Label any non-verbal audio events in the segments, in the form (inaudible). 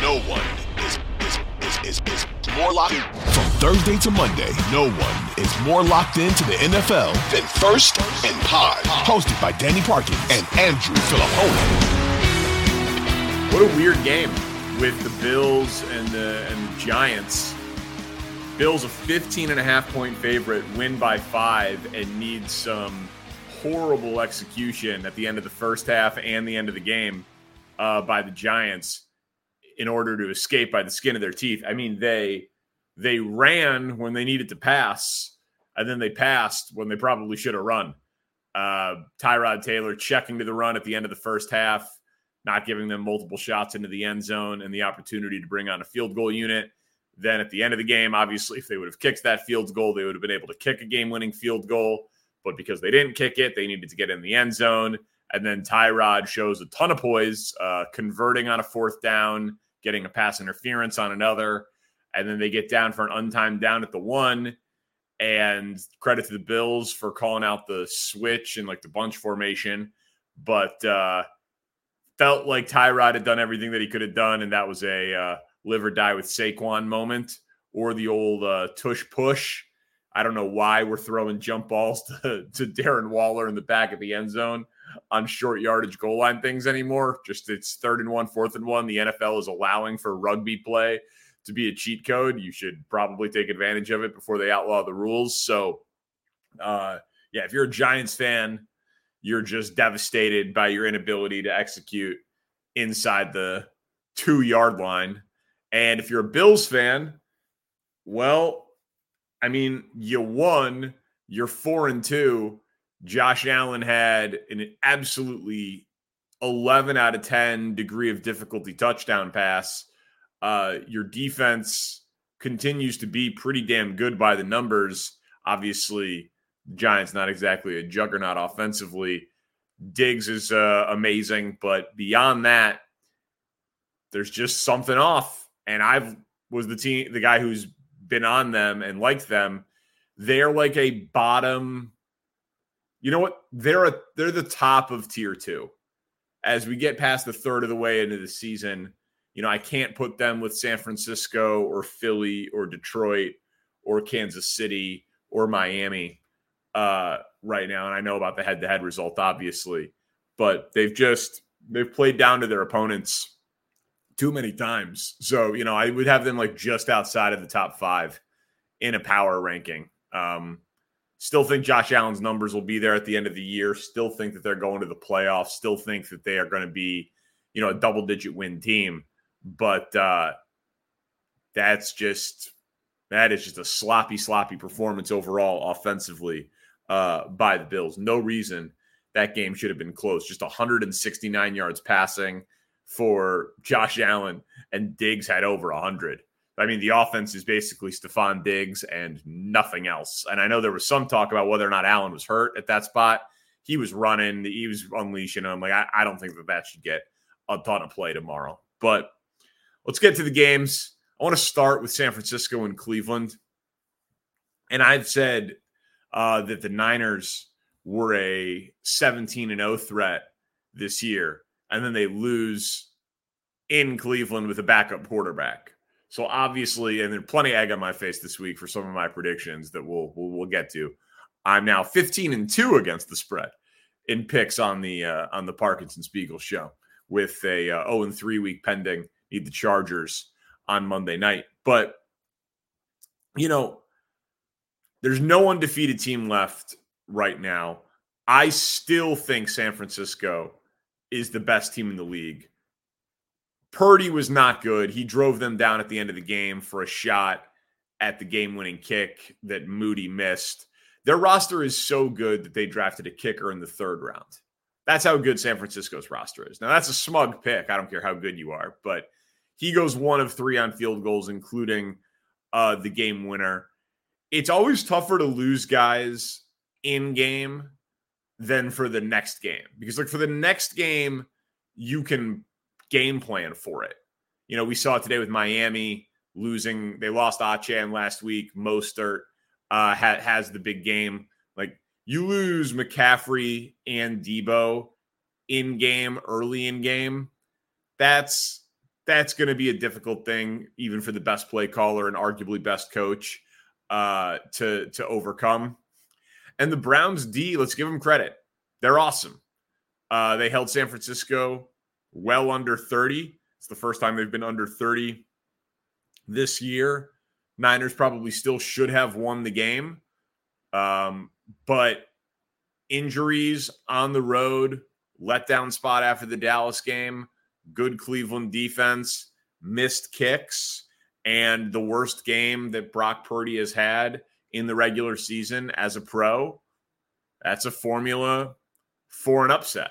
No one is, is, is, is, is more locked in. From Thursday to Monday, no one is more locked into the NFL than First and Pod. Hosted by Danny Parkins and Andrew Fillipponi. What a weird game with the Bills and the, and the Giants. Bills a 15 and a half point favorite, win by five, and need some horrible execution at the end of the first half and the end of the game uh, by the Giants in order to escape by the skin of their teeth. I mean, they they ran when they needed to pass, and then they passed when they probably should have run. Uh, Tyrod Taylor checking to the run at the end of the first half, not giving them multiple shots into the end zone and the opportunity to bring on a field goal unit. Then at the end of the game, obviously, if they would have kicked that field goal, they would have been able to kick a game winning field goal. But because they didn't kick it, they needed to get in the end zone. And then Tyrod shows a ton of poise, uh, converting on a fourth down, getting a pass interference on another. And then they get down for an untimed down at the one. And credit to the Bills for calling out the switch and like the bunch formation. But uh, felt like Tyrod had done everything that he could have done. And that was a uh, live or die with Saquon moment or the old uh, tush push. I don't know why we're throwing jump balls (laughs) to, to Darren Waller in the back of the end zone on short yardage goal line things anymore. Just it's third and one, fourth and one. The NFL is allowing for rugby play to be a cheat code. You should probably take advantage of it before they outlaw the rules. So, uh, yeah, if you're a Giants fan, you're just devastated by your inability to execute inside the two yard line. And if you're a Bills fan, well, I mean, you won, you're four and two Josh Allen had an absolutely 11 out of 10 degree of difficulty touchdown pass. Uh, your defense continues to be pretty damn good by the numbers. Obviously, Giants not exactly a juggernaut offensively. Diggs is uh, amazing, but beyond that, there's just something off. And I've was the team, the guy who's been on them and liked them. They're like a bottom you know what? They're a, they're the top of tier two. As we get past the third of the way into the season, you know, I can't put them with San Francisco or Philly or Detroit or Kansas City or Miami uh, right now. And I know about the head to head result, obviously, but they've just they've played down to their opponents too many times. So, you know, I would have them like just outside of the top five in a power ranking. Um, Still think Josh Allen's numbers will be there at the end of the year. Still think that they're going to the playoffs. Still think that they are going to be, you know, a double digit win team. But uh, that's just that is just a sloppy, sloppy performance overall offensively uh, by the Bills. No reason that game should have been close. Just 169 yards passing for Josh Allen, and Diggs had over 100. I mean, the offense is basically Stefon Diggs and nothing else. And I know there was some talk about whether or not Allen was hurt at that spot. He was running, he was unleashing them. Like, I, I don't think that that should get a ton of play tomorrow. But let's get to the games. I want to start with San Francisco and Cleveland. And I've said uh, that the Niners were a 17 and 0 threat this year. And then they lose in Cleveland with a backup quarterback. So obviously, and there's plenty egg on my face this week for some of my predictions that we'll we'll, we'll get to. I'm now 15 and two against the spread in picks on the uh, on the Parkins and Spiegel show with a uh, 0 and 3 week pending. Need the Chargers on Monday night, but you know, there's no undefeated team left right now. I still think San Francisco is the best team in the league. Purdy was not good. He drove them down at the end of the game for a shot at the game winning kick that Moody missed. Their roster is so good that they drafted a kicker in the third round. That's how good San Francisco's roster is. Now, that's a smug pick. I don't care how good you are, but he goes one of three on field goals, including uh, the game winner. It's always tougher to lose guys in game than for the next game because, like, for the next game, you can game plan for it. You know, we saw it today with Miami losing. They lost Achane last week. Mostert uh, ha- has the big game. Like, you lose McCaffrey and Deebo in game, early in game. That's that's going to be a difficult thing, even for the best play caller and arguably best coach uh, to to overcome. And the Browns D, let's give them credit. They're awesome. Uh, they held San Francisco well under 30. It's the first time they've been under 30 this year. Niners probably still should have won the game. Um, but injuries on the road, letdown spot after the Dallas game, good Cleveland defense, missed kicks, and the worst game that Brock Purdy has had in the regular season as a pro. That's a formula for an upset.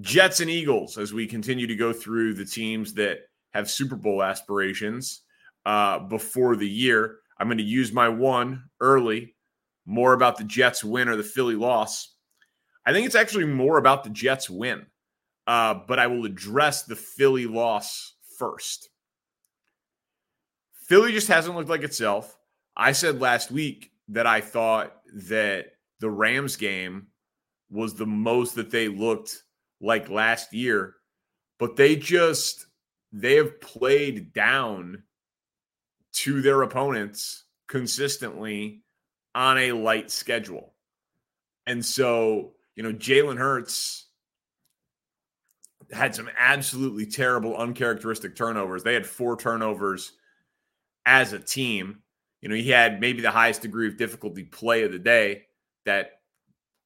Jets and Eagles as we continue to go through the teams that have Super Bowl aspirations uh, before the year. I'm going to use my one early, more about the Jets win or the Philly loss. I think it's actually more about the Jets win, uh, but I will address the Philly loss first. Philly just hasn't looked like itself. I said last week that I thought that the Rams game was the most that they looked like last year, but they just they have played down to their opponents consistently on a light schedule. And so, you know, Jalen Hurts had some absolutely terrible, uncharacteristic turnovers. They had four turnovers as a team. You know, he had maybe the highest degree of difficulty play of the day that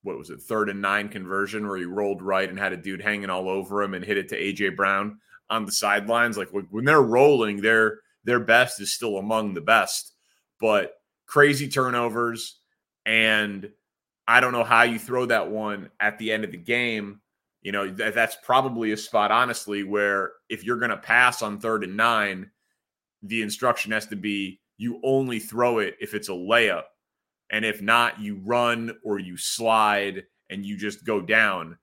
what was it, third and nine conversion where he rolled right and had a dude hanging all over him and hit it to AJ Brown on the sidelines. Like when they're rolling, their their best is still among the best, but crazy turnovers. And I don't know how you throw that one at the end of the game. You know, that, that's probably a spot, honestly, where if you're going to pass on third and nine, the instruction has to be you only throw it if it's a layup and if not, you run or you slide and you just go down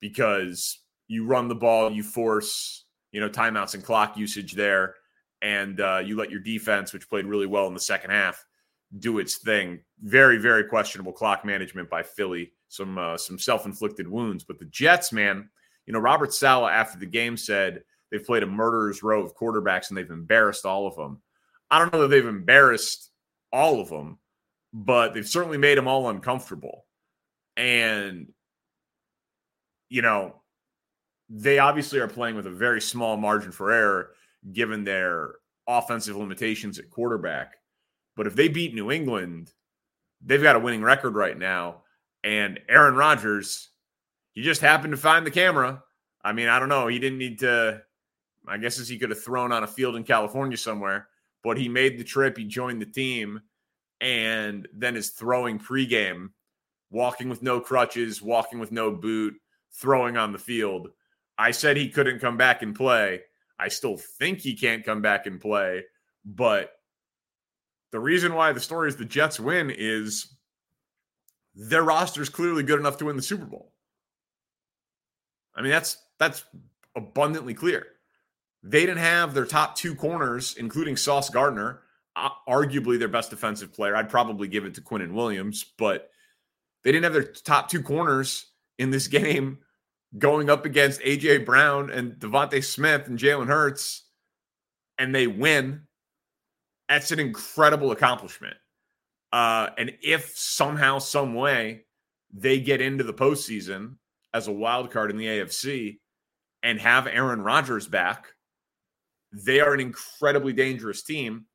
because you run the ball, you force, you know, timeouts and clock usage there, and uh, you let your defense, which played really well in the second half, do its thing. Very, very questionable clock management by Philly. Some uh, some self inflicted wounds, but the Jets, man, you know, Robert Saleh after the game said they've played a murderer's row of quarterbacks and they've embarrassed all of them. I don't know that they've embarrassed all of them, but they've certainly made them all uncomfortable. And, you know, they obviously are playing with a very small margin for error given their offensive limitations at quarterback. But if they beat New England, they've got a winning record right now. And Aaron Rodgers, he just happened to find the camera. I mean, I don't know. He didn't need to, I guess as he could have thrown on a field in California somewhere, but he made the trip. He joined the team and then is throwing pregame, walking with no crutches, walking with no boot, throwing on the field. I said he couldn't come back and play. I still think he can't come back and play, but the reason why the story is the Jets win is their roster is clearly good enough to win the Super Bowl. I mean, that's that's abundantly clear. They didn't have their top two corners, including Sauce Gardner, arguably their best defensive player. I'd probably give it to Quinnen Williams, but they didn't have their top two corners in this (laughs) game going up against AJ Brown and DeVonta Smith and Jalen Hurts, and they win. That's an incredible accomplishment. Uh, and if somehow, some way, they get into the postseason as a wild card in the AFC and have Aaron Rodgers back, they are an incredibly dangerous team.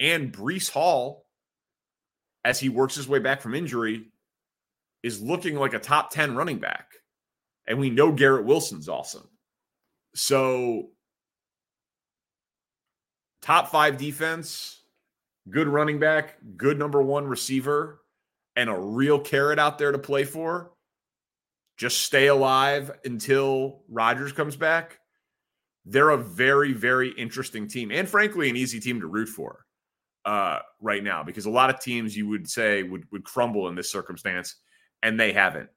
And Breece Hall, as he works his way back from injury, is looking like a top 10 running back. And we know Garrett Wilson's awesome. So, top five defense, good running back, good number one receiver, and a real carrot out there to play for. Just stay alive until Rodgers comes back. They're a very, very interesting team, and frankly, an easy team to root for uh, right now because a lot of teams you would say would would crumble in this circumstance, and they haven't.